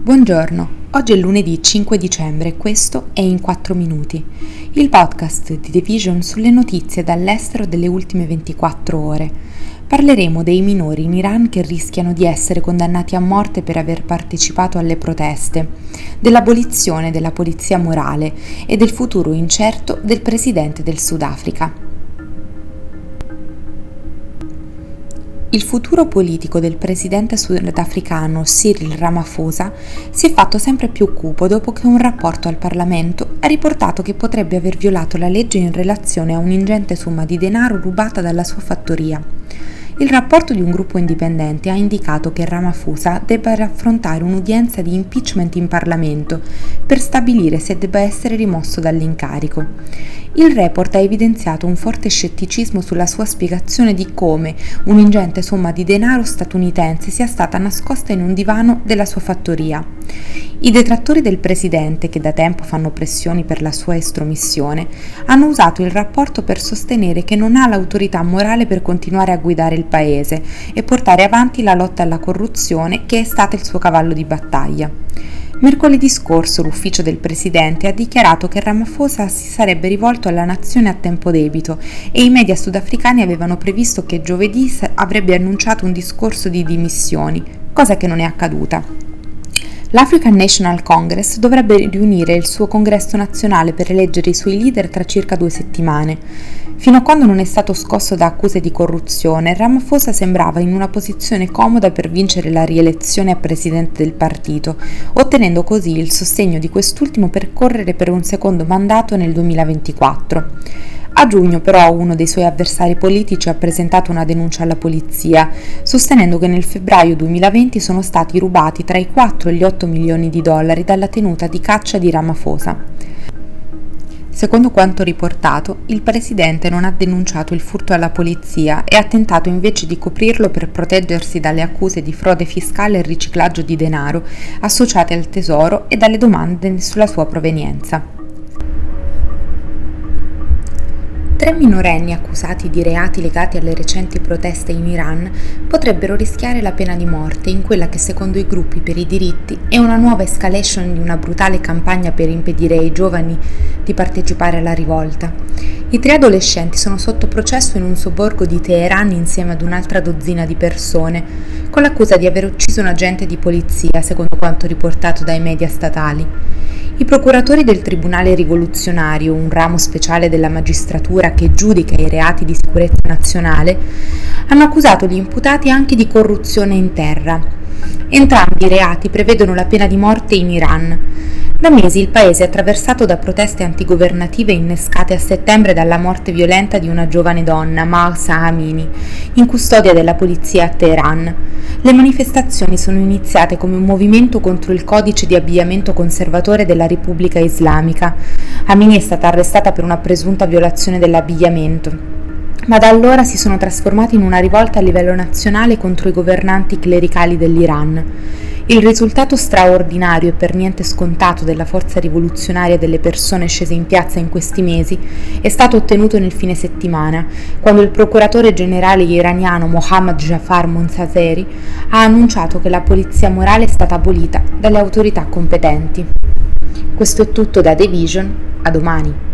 Buongiorno, oggi è lunedì 5 dicembre e questo è In 4 Minuti, il podcast di The Vision sulle notizie dall'estero delle ultime 24 ore. Parleremo dei minori in Iran che rischiano di essere condannati a morte per aver partecipato alle proteste, dell'abolizione della polizia morale e del futuro incerto del presidente del Sudafrica. Il futuro politico del presidente sudafricano Cyril Ramaphosa si è fatto sempre più cupo dopo che un rapporto al Parlamento ha riportato che potrebbe aver violato la legge in relazione a un'ingente somma di denaro rubata dalla sua fattoria. Il rapporto di un gruppo indipendente ha indicato che Ramaphosa debba affrontare un'udienza di impeachment in Parlamento per stabilire se debba essere rimosso dall'incarico. Il report ha evidenziato un forte scetticismo sulla sua spiegazione di come un'ingente somma di denaro statunitense sia stata nascosta in un divano della sua fattoria. I detrattori del presidente, che da tempo fanno pressioni per la sua estromissione, hanno usato il rapporto per sostenere che non ha l'autorità morale per continuare a guidare il paese e portare avanti la lotta alla corruzione che è stata il suo cavallo di battaglia. Mercoledì scorso l'ufficio del presidente ha dichiarato che Ramaphosa si sarebbe rivolto alla nazione a tempo debito e i media sudafricani avevano previsto che giovedì avrebbe annunciato un discorso di dimissioni, cosa che non è accaduta. L'African National Congress dovrebbe riunire il suo congresso nazionale per eleggere i suoi leader tra circa due settimane. Fino a quando non è stato scosso da accuse di corruzione, Ramaphosa sembrava in una posizione comoda per vincere la rielezione a presidente del partito, ottenendo così il sostegno di quest'ultimo per correre per un secondo mandato nel 2024. A giugno però uno dei suoi avversari politici ha presentato una denuncia alla polizia, sostenendo che nel febbraio 2020 sono stati rubati tra i 4 e gli 8 milioni di dollari dalla tenuta di caccia di Ramaphosa. Secondo quanto riportato, il presidente non ha denunciato il furto alla polizia e ha tentato invece di coprirlo per proteggersi dalle accuse di frode fiscale e riciclaggio di denaro associate al tesoro e dalle domande sulla sua provenienza. Tre minorenni accusati di reati legati alle recenti proteste in Iran potrebbero rischiare la pena di morte in quella che secondo i gruppi per i diritti è una nuova escalation di una brutale campagna per impedire ai giovani di partecipare alla rivolta. I tre adolescenti sono sotto processo in un sobborgo di Teheran insieme ad un'altra dozzina di persone, con l'accusa di aver ucciso un agente di polizia, secondo quanto riportato dai media statali. I procuratori del Tribunale Rivoluzionario, un ramo speciale della magistratura che giudica i reati di sicurezza nazionale, hanno accusato gli imputati anche di corruzione in terra. Entrambi i reati prevedono la pena di morte in Iran. Da mesi il paese è attraversato da proteste antigovernative innescate a settembre dalla morte violenta di una giovane donna, Mahsa Amini, in custodia della polizia a Teheran. Le manifestazioni sono iniziate come un movimento contro il codice di abbigliamento conservatore della Repubblica Islamica. Amini è stata arrestata per una presunta violazione dell'abbigliamento ma da allora si sono trasformati in una rivolta a livello nazionale contro i governanti clericali dell'Iran. Il risultato straordinario e per niente scontato della forza rivoluzionaria delle persone scese in piazza in questi mesi è stato ottenuto nel fine settimana, quando il procuratore generale iraniano Mohammad Jafar Monsazeri ha annunciato che la polizia morale è stata abolita dalle autorità competenti. Questo è tutto da The Vision, a domani.